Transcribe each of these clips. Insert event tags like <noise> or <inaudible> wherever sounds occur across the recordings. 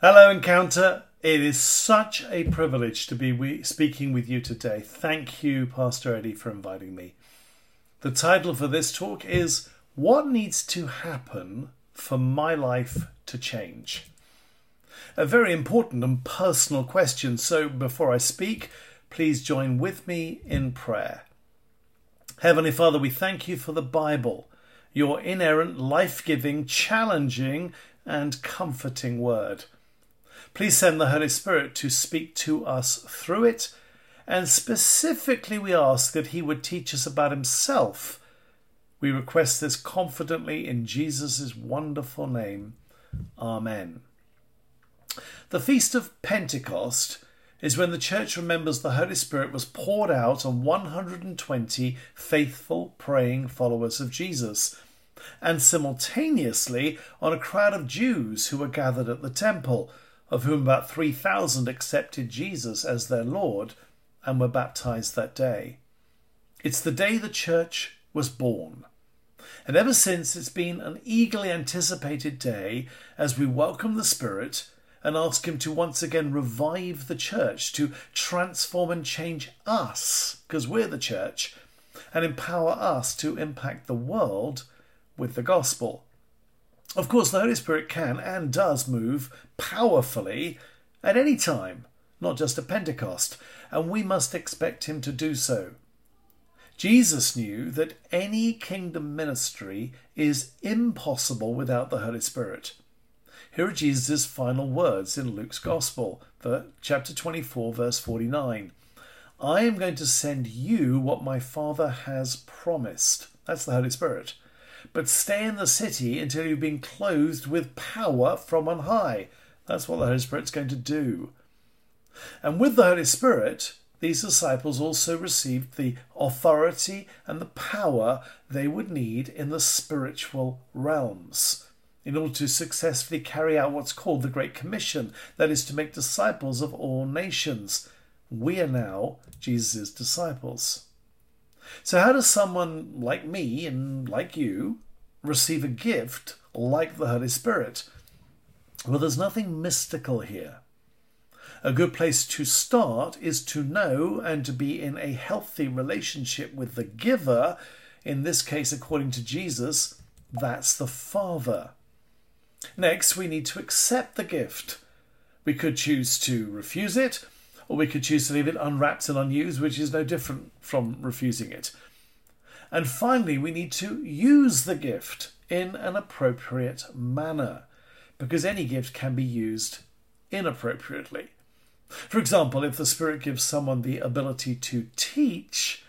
Hello, Encounter. It is such a privilege to be speaking with you today. Thank you, Pastor Eddie, for inviting me. The title for this talk is What Needs to Happen for My Life to Change? A very important and personal question, so before I speak, please join with me in prayer. Heavenly Father, we thank you for the Bible, your inerrant, life giving, challenging, and comforting word. Please send the Holy Spirit to speak to us through it, and specifically we ask that He would teach us about Himself. We request this confidently in Jesus' wonderful name. Amen. The Feast of Pentecost is when the church remembers the Holy Spirit was poured out on 120 faithful, praying followers of Jesus, and simultaneously on a crowd of Jews who were gathered at the temple of whom about 3,000 accepted Jesus as their Lord and were baptized that day. It's the day the church was born. And ever since, it's been an eagerly anticipated day as we welcome the Spirit and ask Him to once again revive the church, to transform and change us, because we're the church, and empower us to impact the world with the gospel. Of course, the Holy Spirit can and does move powerfully at any time, not just at Pentecost, and we must expect him to do so. Jesus knew that any kingdom ministry is impossible without the Holy Spirit. Here are Jesus' final words in Luke's Gospel, chapter 24, verse 49. I am going to send you what my Father has promised. That's the Holy Spirit but stay in the city until you've been clothed with power from on high. That's what the Holy Spirit's going to do. And with the Holy Spirit, these disciples also received the authority and the power they would need in the spiritual realms in order to successfully carry out what's called the Great Commission, that is, to make disciples of all nations. We are now Jesus' disciples. So, how does someone like me and like you receive a gift like the Holy Spirit? Well, there's nothing mystical here. A good place to start is to know and to be in a healthy relationship with the giver. In this case, according to Jesus, that's the Father. Next, we need to accept the gift. We could choose to refuse it, or we could choose to leave it unwrapped and unused, which is no different from refusing it. And finally, we need to use the gift in an appropriate manner, because any gift can be used inappropriately. For example, if the Spirit gives someone the ability to teach,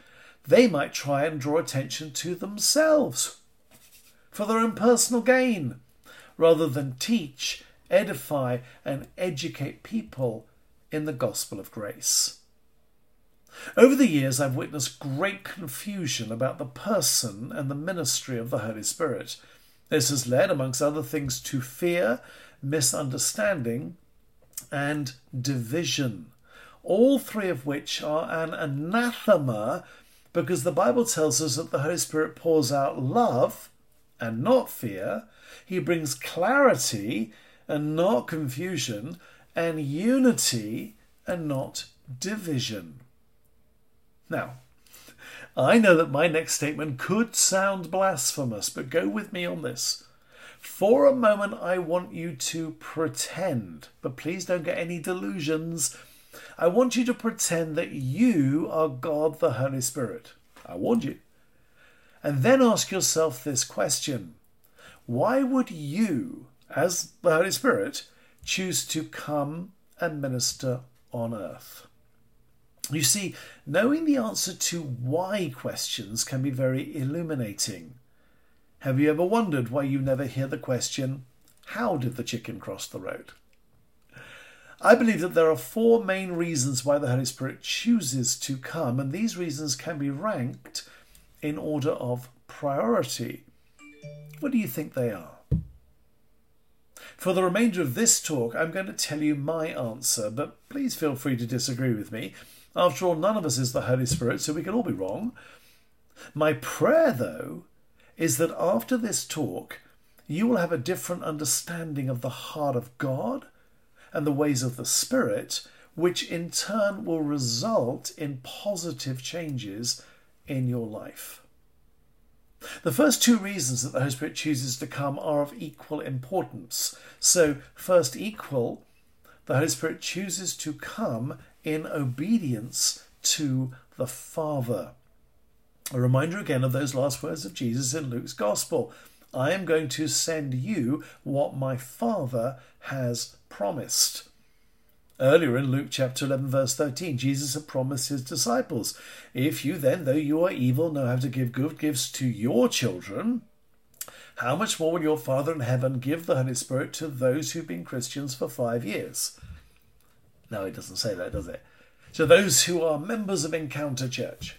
they might try and draw attention to themselves for their own personal gain, rather than teach, edify, and educate people in the gospel of grace. Over the years, I've witnessed great confusion about the person and the ministry of the Holy Spirit. This has led, amongst other things, to fear, misunderstanding, and division, all three of which are an anathema because the Bible tells us that the Holy Spirit pours out love and not fear. He brings clarity and not confusion and unity and not division. Now, I know that my next statement could sound blasphemous, but go with me on this. For a moment, I want you to pretend, but please don't get any delusions. I want you to pretend that you are God the Holy Spirit. I warned you. And then ask yourself this question Why would you, as the Holy Spirit, choose to come and minister on earth? You see, knowing the answer to why questions can be very illuminating. Have you ever wondered why you never hear the question, How did the chicken cross the road? I believe that there are four main reasons why the Holy Spirit chooses to come, and these reasons can be ranked in order of priority. What do you think they are? For the remainder of this talk, I'm going to tell you my answer, but please feel free to disagree with me. After all, none of us is the Holy Spirit, so we can all be wrong. My prayer, though, is that after this talk, you will have a different understanding of the heart of God and the ways of the Spirit, which in turn will result in positive changes in your life. The first two reasons that the Holy Spirit chooses to come are of equal importance. So, first, equal, the Holy Spirit chooses to come in obedience to the Father. A reminder again of those last words of Jesus in Luke's Gospel I am going to send you what my Father has promised. Earlier in Luke chapter 11, verse 13, Jesus had promised his disciples, If you then, though you are evil, know how to give good gifts to your children, how much more will your Father in heaven give the Holy Spirit to those who've been Christians for five years? No, it doesn't say that, does it? To those who are members of Encounter Church.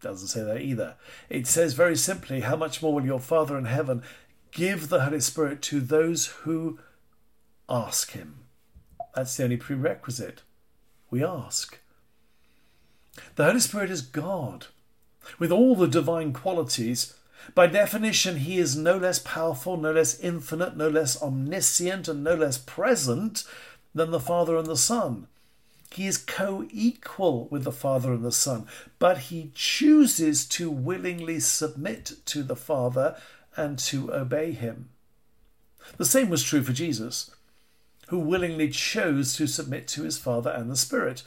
Doesn't say that either. It says very simply, How much more will your Father in heaven give the Holy Spirit to those who ask him? That's the only prerequisite. We ask. The Holy Spirit is God, with all the divine qualities. By definition, he is no less powerful, no less infinite, no less omniscient, and no less present than the Father and the Son. He is co equal with the Father and the Son, but he chooses to willingly submit to the Father and to obey him. The same was true for Jesus who willingly chose to submit to his Father and the Spirit.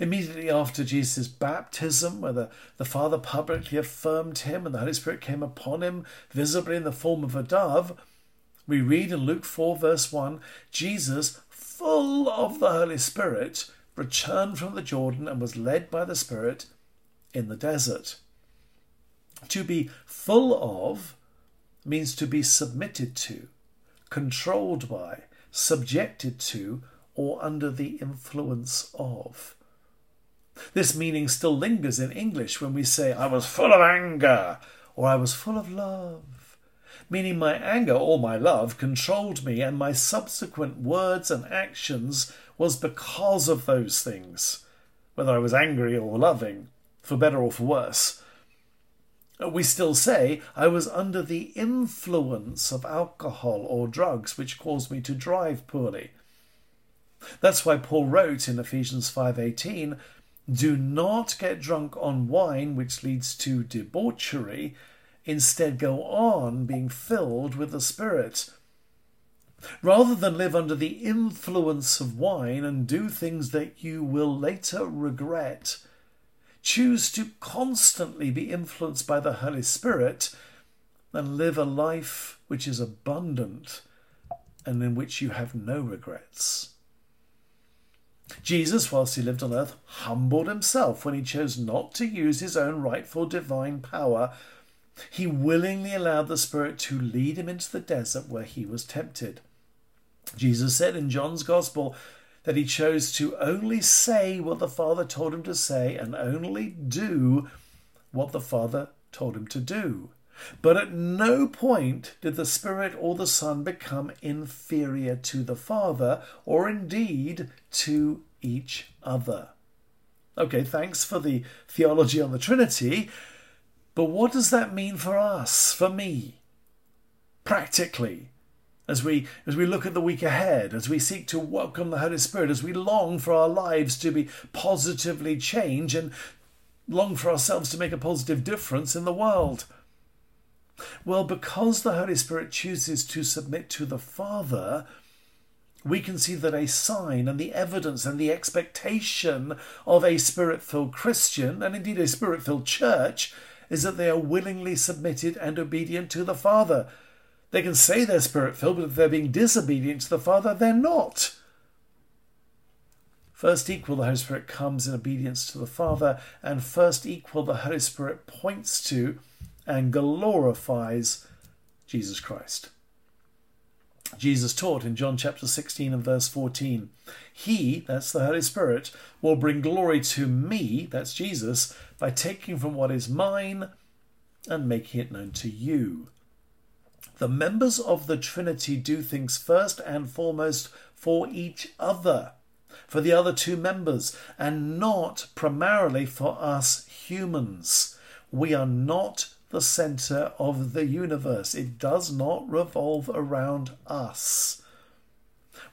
Immediately after Jesus' baptism, where the, the Father publicly affirmed him and the Holy Spirit came upon him visibly in the form of a dove, we read in Luke 4, verse 1 Jesus, full of the Holy Spirit, returned from the Jordan and was led by the Spirit in the desert. To be full of means to be submitted to, controlled by, subjected to, or under the influence of. This meaning still lingers in English when we say, I was full of anger, or I was full of love, meaning my anger or my love controlled me, and my subsequent words and actions was because of those things, whether I was angry or loving, for better or for worse. We still say I was under the influence of alcohol or drugs which caused me to drive poorly. That's why Paul wrote in Ephesians 5:18, "Do not get drunk on wine which leads to debauchery, instead go on being filled with the Spirit." Rather than live under the influence of wine and do things that you will later regret, choose to constantly be influenced by the Holy Spirit and live a life which is abundant and in which you have no regrets. Jesus, whilst he lived on earth, humbled himself when he chose not to use his own rightful divine power. He willingly allowed the Spirit to lead him into the desert where he was tempted. Jesus said in John's Gospel, that he chose to only say what the Father told him to say and only do what the Father told him to do. But at no point did the Spirit or the Son become inferior to the Father or indeed to each other. Okay, thanks for the theology on the Trinity, but what does that mean for us, for me? Practically, as we as we look at the week ahead, as we seek to welcome the Holy Spirit, as we long for our lives to be positively changed and long for ourselves to make a positive difference in the world. Well, because the Holy Spirit chooses to submit to the Father, we can see that a sign and the evidence and the expectation of a spirit filled Christian, and indeed a spirit filled church, is that they are willingly submitted and obedient to the Father. They can say they're spirit filled, but if they're being disobedient to the Father, they're not. First equal, the Holy Spirit comes in obedience to the Father, and first equal, the Holy Spirit points to and glorifies Jesus Christ. Jesus taught in John chapter 16 and verse 14 He, that's the Holy Spirit, will bring glory to me, that's Jesus, by taking from what is mine and making it known to you. The members of the Trinity do things first and foremost for each other, for the other two members, and not primarily for us humans. We are not the center of the universe, it does not revolve around us.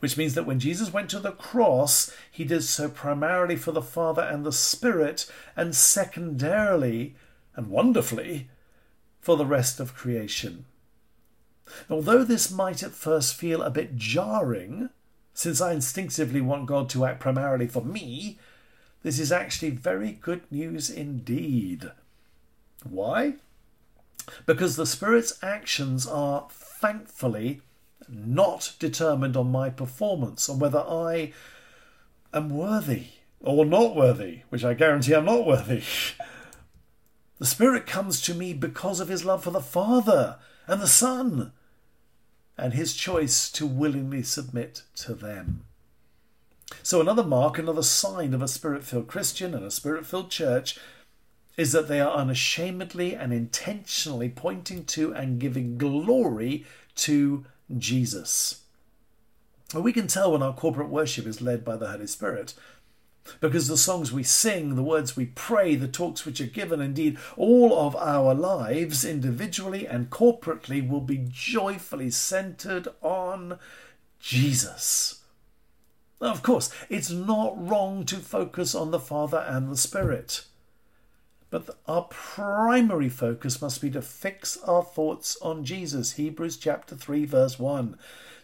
which means that when Jesus went to the cross, he did so primarily for the Father and the Spirit, and secondarily and wonderfully for the rest of creation. Although this might at first feel a bit jarring, since I instinctively want God to act primarily for me, this is actually very good news indeed. Why? Because the Spirit's actions are thankfully not determined on my performance, on whether I am worthy or not worthy, which I guarantee I'm not worthy. The Spirit comes to me because of his love for the Father and the Son and his choice to willingly submit to them. So, another mark, another sign of a spirit filled Christian and a spirit filled church is that they are unashamedly and intentionally pointing to and giving glory to Jesus. we can tell when our corporate worship is led by the Holy Spirit because the songs we sing, the words we pray, the talks which are given, indeed, all of our lives, individually and corporately, will be joyfully centered on Jesus. Now, of course, it's not wrong to focus on the Father and the Spirit. But our primary focus must be to fix our thoughts on Jesus. Hebrews chapter 3, verse 1.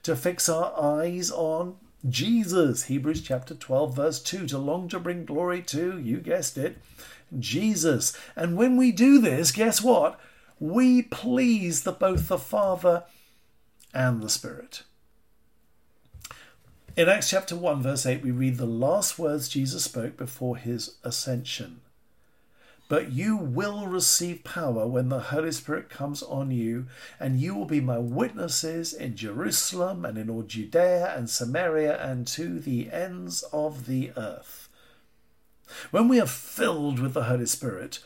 To fix our eyes on Jesus, Hebrews chapter 12, verse 2, to long to bring glory to, you guessed it, Jesus. And when we do this, guess what? We please the, both the Father and the Spirit. In Acts chapter 1, verse 8, we read the last words Jesus spoke before his ascension. But you will receive power when the Holy Spirit comes on you, and you will be my witnesses in Jerusalem and in all Judea and Samaria and to the ends of the earth. When we are filled with the Holy Spirit,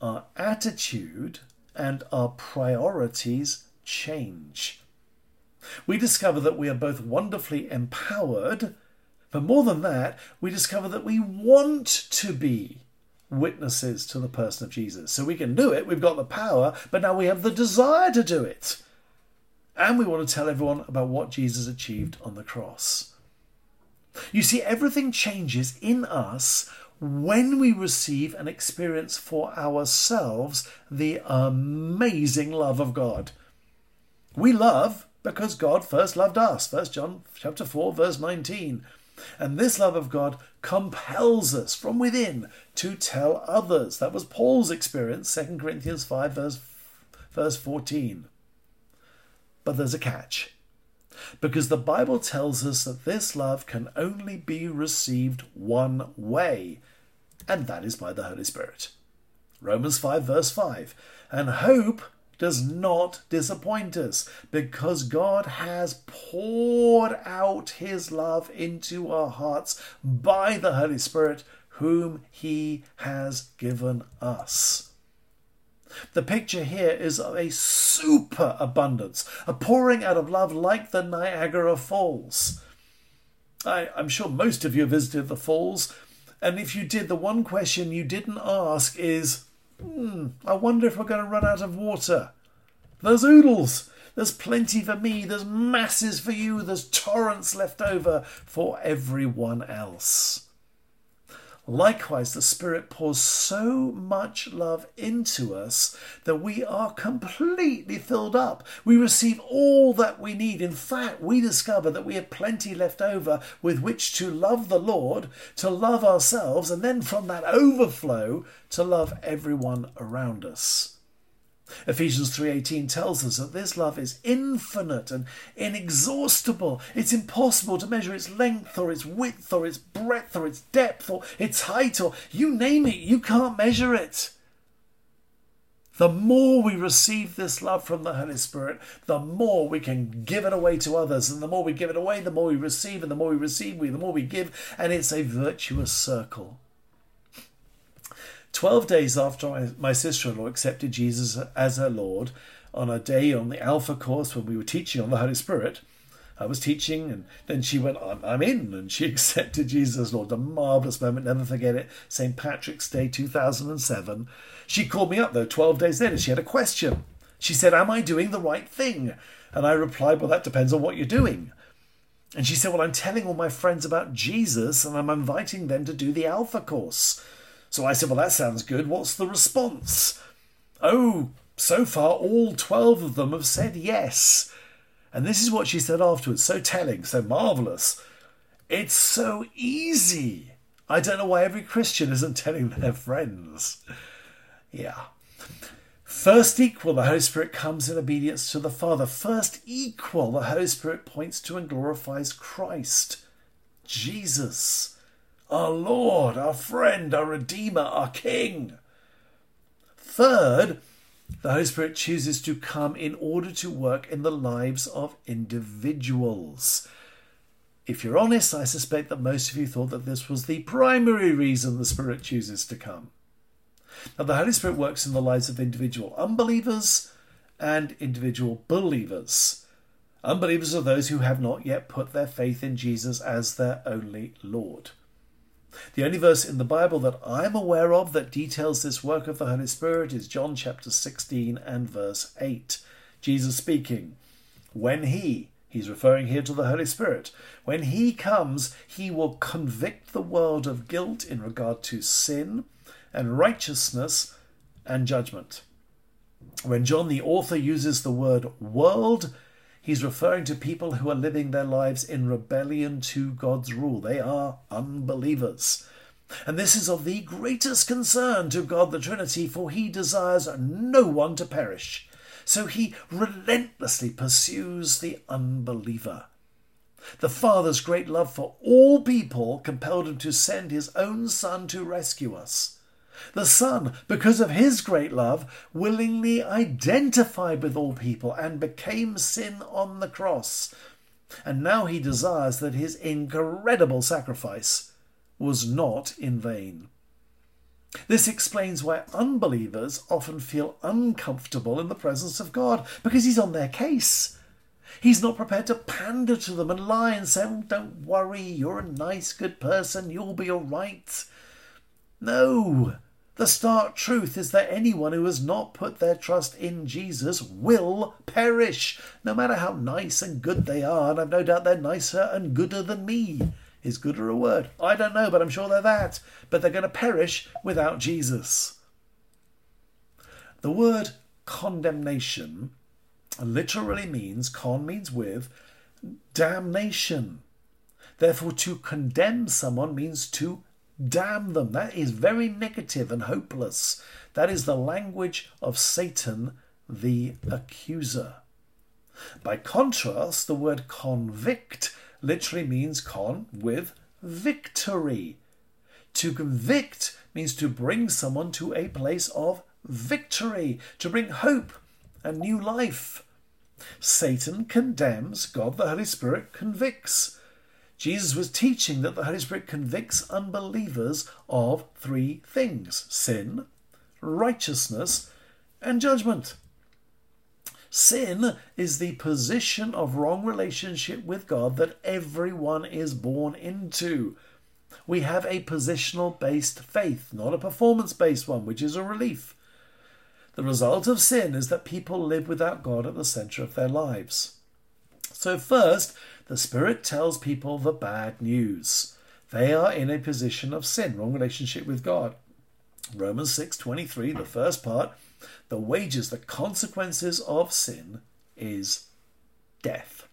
our attitude and our priorities change. We discover that we are both wonderfully empowered, but more than that, we discover that we want to be witnesses to the person of Jesus. So we can do it, we've got the power, but now we have the desire to do it. And we want to tell everyone about what Jesus achieved on the cross. You see, everything changes in us when we receive and experience for ourselves the amazing love of God. We love because God first loved us. First John chapter 4 verse 19. And this love of God compels us from within to tell others. That was Paul's experience, 2 Corinthians 5, verse, verse 14. But there's a catch. Because the Bible tells us that this love can only be received one way, and that is by the Holy Spirit. Romans 5, verse 5. And hope does not disappoint us because God has poured out his love into our hearts by the Holy Spirit, whom he has given us. The picture here is of a super abundance, a pouring out of love like the Niagara Falls. I, am sure most of you visited the falls, and if you did, the one question you didn't ask is Hmm, I wonder if we're going to run out of water. There's oodles. There's plenty for me. There's masses for you. There's torrents left over for everyone else. Likewise, the Spirit pours so much love into us that we are completely filled up. We receive all that we need. In fact, we discover that we have plenty left over with which to love the Lord, to love ourselves, and then from that overflow to love everyone around us. Ephesians 3:18 tells us that this love is infinite and inexhaustible. It's impossible to measure its length or its width or its breadth or its depth or its height or you name it, you can't measure it. The more we receive this love from the Holy Spirit, the more we can give it away to others. And the more we give it away, the more we receive. And the more we receive, the more we give. And it's a virtuous circle. Twelve days after my, sister in law accepted Jesus as her Lord, on a day on the Alpha course when we were teaching on the Holy Spirit, I was teaching, and then she went, I'm, I'm in, and she <laughs> accepted Jesus as Lord. A marvellous moment, never forget it. St. Patrick's Day 2007. She called me up, though, 12 days later. She had a question. She said, Am I doing the right thing? And I replied, Well, that depends on what you're doing. And she said, Well, I'm telling all my friends about Jesus and I'm inviting them to do the Alpha course. So I said, Well, that sounds good. What's the response? Oh, so far all 12 of them have said yes. And this is what she said afterwards, so telling, so marvellous. It's so easy. I don't know why every Christian isn't telling their friends. Yeah. First equal, the Holy Spirit comes in obedience to the Father. First equal, the Holy Spirit points to and glorifies Christ, Jesus, our Lord, our friend, our Redeemer, our King. Third, the Holy Spirit chooses to come in order to work in the lives of individuals. If you're honest, I suspect that most of you thought that this was the primary reason the Spirit chooses to come. Now, the Holy Spirit works in the lives of individual unbelievers and individual believers. Unbelievers are those who have not yet put their faith in Jesus as their only Lord. The only verse in the Bible that I'm aware of that details this work of the Holy Spirit is John chapter 16 and verse 8. Jesus speaking, When He, He's referring here to the Holy Spirit. When He comes, He will convict the world of guilt in regard to sin and righteousness and judgment. When John the author uses the word world, he's referring to people who are living their lives in rebellion to God's rule. They are unbelievers. And this is of the greatest concern to God the Trinity, for he desires no one to perish. So he relentlessly pursues the unbeliever. The Father's great love for all people compelled him to send his own Son to rescue us. The Son, because of his great love, willingly identified with all people and became sin on the cross. And now he desires that his incredible sacrifice was not in vain. This explains why unbelievers often feel uncomfortable in the presence of God, because he's on their case. He's not prepared to pander to them and lie and say, oh, Don't worry, you're a nice, good person, you'll be all right. No, the stark truth is that anyone who has not put their trust in Jesus will perish, no matter how nice and good they are, and I've no doubt they're nicer and gooder than me. Is gooder a word? I don't know, but I'm sure they're that. But they're going to perish without Jesus. The word condemnation literally means, con means with, damnation. Therefore, to condemn someone means to Damn them. That is very negative and hopeless. That is the language of Satan, the accuser. By contrast, the word convict literally means con with victory. To convict means to bring someone to a place of victory, to bring hope and new life. Satan condemns, God the Holy Spirit convicts. Jesus was teaching that the Holy Spirit convicts unbelievers of three things sin, righteousness, and judgment. Sin is the position of wrong relationship with God that everyone is born into. We have a positional based faith, not a performance based one, which is a relief. The result of sin is that people live without God at the center of their lives. So, first, the Spirit tells people the bad news. They are in a position of sin, wrong relationship with God. Romans 6:23, the first part, the wages, the consequences of sin is death.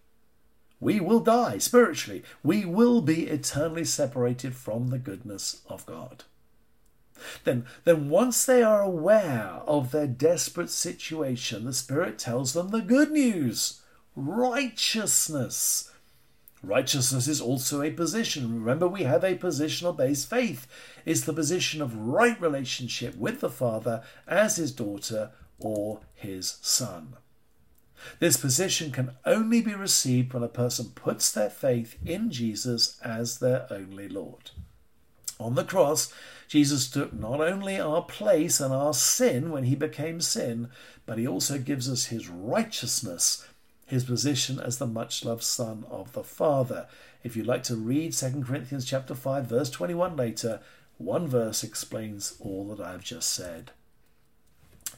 We will die spiritually. We will be eternally separated from the goodness of God. Then, then once they are aware of their desperate situation, the Spirit tells them the good news righteousness. Righteousness is also a position. Remember, we have a positional based faith. It's the position of right relationship with the Father as his daughter or his son. This position can only be received when a person puts their faith in Jesus as their only Lord. On the cross, Jesus took not only our place and our sin when he became sin, but he also gives us his righteousness his position as the much loved son of the Father. If you'd like to read 2 Corinthians chapter 5 verse 21 later, one verse explains all that I have just said.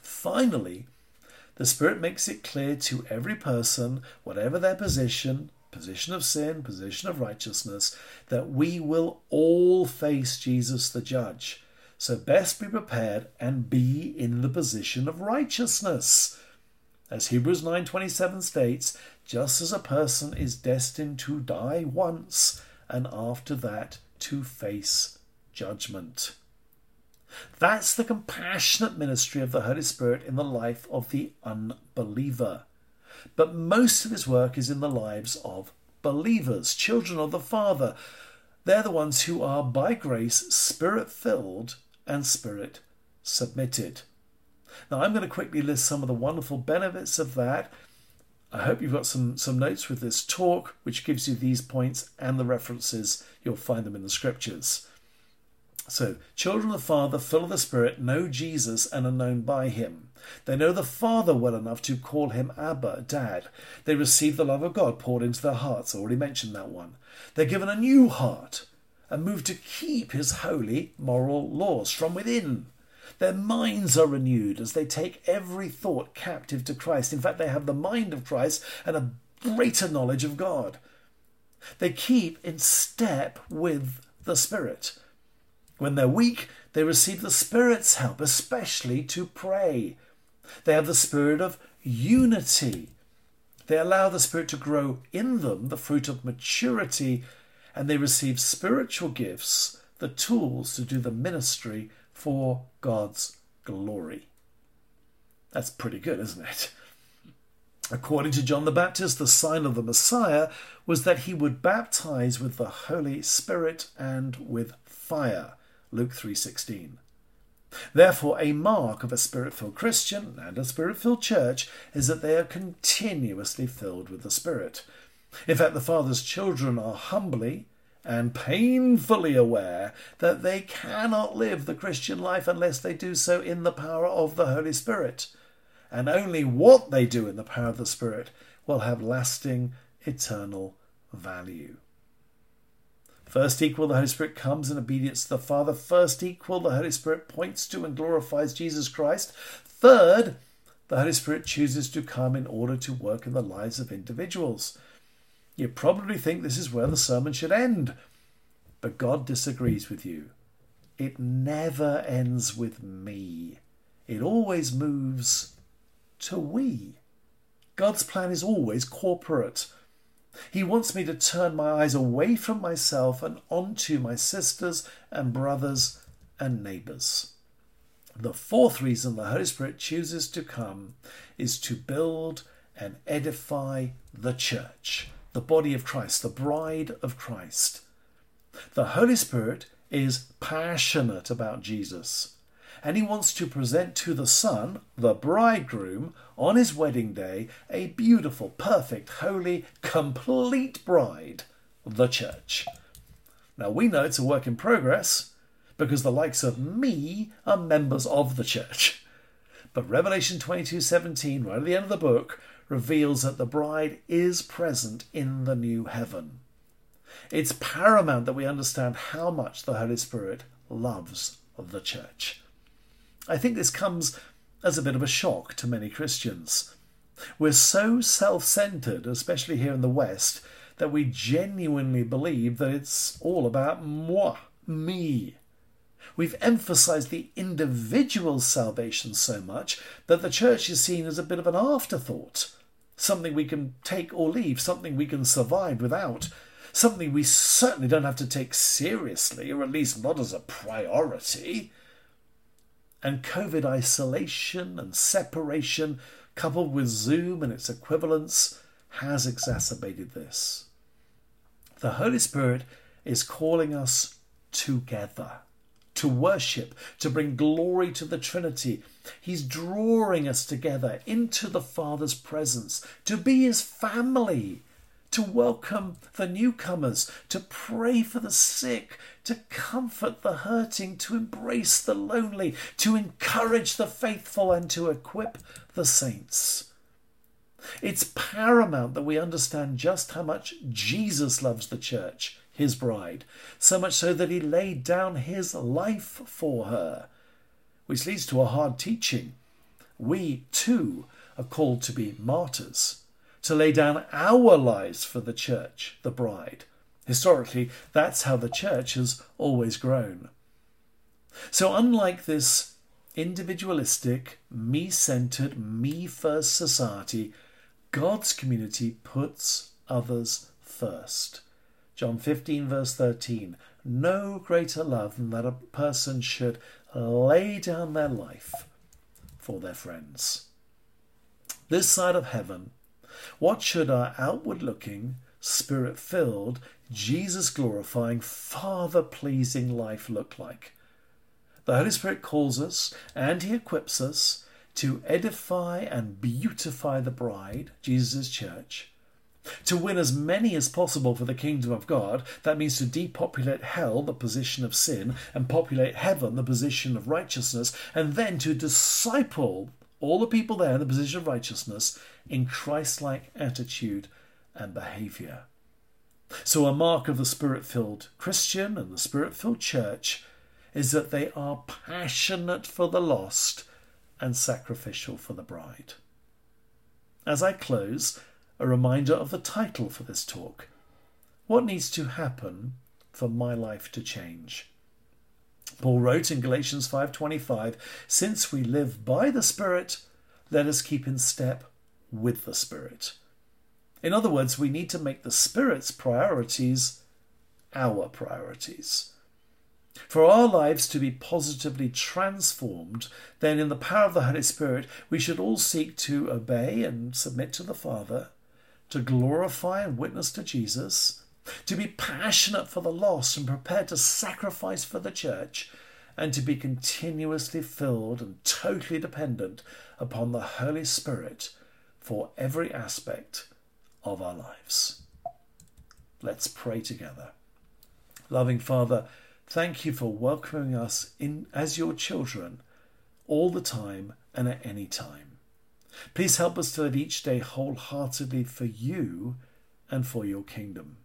Finally, the Spirit makes it clear to every person, whatever their position, position of sin, position of righteousness, that we will all face Jesus the judge. So best be prepared and be in the position of righteousness. As Hebrews 9:27 states, just as a person is destined to die once and after that to face judgment. That's the compassionate ministry of the Holy Spirit in the life of the unbeliever. But most of his work is in the lives of believers, children of the Father. They're the ones who are, by grace, spirit filled and spirit submitted. Now, I'm going to quickly list some of the wonderful benefits of that. I hope you've got some, some notes with this talk, which gives you these points and the references. You'll find them in the scriptures. So, children of the Father, full of the Spirit, know Jesus and are known by him. They know the Father well enough to call him Abba, Dad. They receive the love of God poured into their hearts. I already mentioned that one. They're given a new heart and moved to keep his holy moral laws from within. Their minds are renewed as they take every thought captive to Christ. In fact, they have the mind of Christ and a greater knowledge of God. They keep in step with the Spirit. When they're weak, they receive the Spirit's help, especially to pray. They have the spirit of unity. They allow the Spirit to grow in them, the fruit of maturity, and they receive spiritual gifts, the tools to do the ministry for God's glory. That's pretty good, isn't it? According to John the Baptist, the sign of the Messiah was that he would baptize with the Holy Spirit and with fire. Luke 3:16. Therefore, a mark of a spirit-filled Christian and a spirit-filled church is that they are continuously filled with the Spirit. In fact, the Father's children are humbly and painfully aware that they cannot live the Christian life unless they do so in the power of the Holy Spirit. And only what they do in the power of the Spirit will have lasting, eternal value. First equal, the Holy Spirit comes in obedience to the Father. First equal, the Holy Spirit points to and glorifies Jesus Christ. Third, the Holy Spirit chooses to come in order to work in the lives of individuals. You probably think this is where the sermon should end, but God disagrees with you. It never ends with me, it always moves to we. God's plan is always corporate. He wants me to turn my eyes away from myself and onto my sisters and brothers and neighbours. The fourth reason the Holy Spirit chooses to come is to build and edify the church, the body of Christ, the bride of Christ. The Holy Spirit is passionate about Jesus and he wants to present to the Son, the bridegroom, on his wedding day, a beautiful, perfect, holy, complete bride, the church. Now we know it's a work in progress because the likes of me are members of the church. But Revelation 22:17, right at the end of the book, reveals that the bride is present in the new heaven. It's paramount that we understand how much the Holy Spirit loves the church. I think this comes as a bit of a shock to many Christians. We're so self centered, especially here in the West, that we genuinely believe that it's all about moi, me. We've emphasized the individual's salvation so much that the church is seen as a bit of an afterthought, something we can take or leave, something we can survive without, something we certainly don't have to take seriously, or at least not as a priority. And COVID isolation and separation, coupled with Zoom and its equivalents, has exacerbated this. The Holy Spirit is calling us together to worship, to bring glory to the Trinity. He's drawing us together into the Father's presence, to be His family, to welcome the newcomers, to pray for the sick, to comfort the hurting, to embrace the lonely, to encourage the faithful, and to equip the saints. It's paramount that we understand just how much Jesus loves the church, his bride, so much so that he laid down his life for her, which leads to a hard teaching. We, too, are called to be martyrs to lay down our lives for the church, the bride. Historically, that's how the church has always grown. So, unlike this individualistic, me centered, me first society, God's community puts others first. John 15, verse 13 No greater love than that a person should lay down their life for their friends. This side of heaven, what should our outward looking, spirit filled, Jesus glorifying, Father pleasing life look like? The Holy Spirit calls us and He equips us to edify and beautify the bride, Jesus' church, to win as many as possible for the kingdom of God. That means to depopulate hell, the position of sin, and populate heaven, the position of righteousness, and then to disciple all the people there in the position of righteousness in Christ like attitude and behavior. So, a mark of the spirit filled Christian and the spirit filled church is that they are passionate for the lost and sacrificial for the bride. As I close, a reminder of the title for this talk What Needs to Happen for My Life to Change? Paul wrote in Galatians 5:25, "Since we live by the Spirit, let us keep in step with the Spirit." In other words, we need to make the Spirit's priorities our priorities. For our lives to be positively transformed, then in the power of the Holy Spirit, we should all seek to obey and submit to the Father, to glorify and witness to Jesus, to be passionate for the lost and prepared to sacrifice for the church, and to be continuously filled and totally dependent upon the Holy Spirit for every aspect of our lives. Let's pray together. Loving Father, Thank you for welcoming us in as your children all the time and at any time. Please help us to live each day wholeheartedly for you and for your kingdom.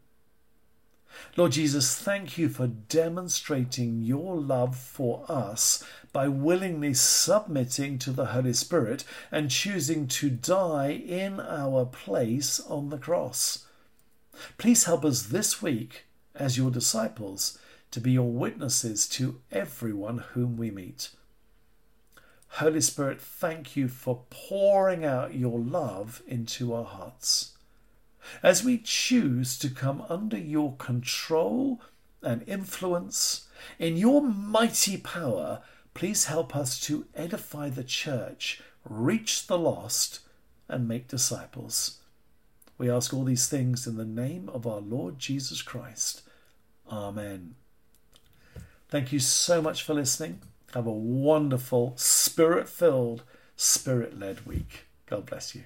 Lord Jesus, thank you for demonstrating your love for us by willingly submitting to the Holy Spirit and choosing to die in our place on the cross. Please help us this week as your disciples to be your witnesses to everyone whom we meet. Holy Spirit, thank you for pouring out your love into our hearts. As we choose to come under your control and influence, in your mighty power, please help us to edify the church, reach the lost, and make disciples. We ask all these things in the name of our Lord Jesus Christ. Amen. Thank you so much for listening. Have a wonderful, spirit filled, spirit led week. God bless you.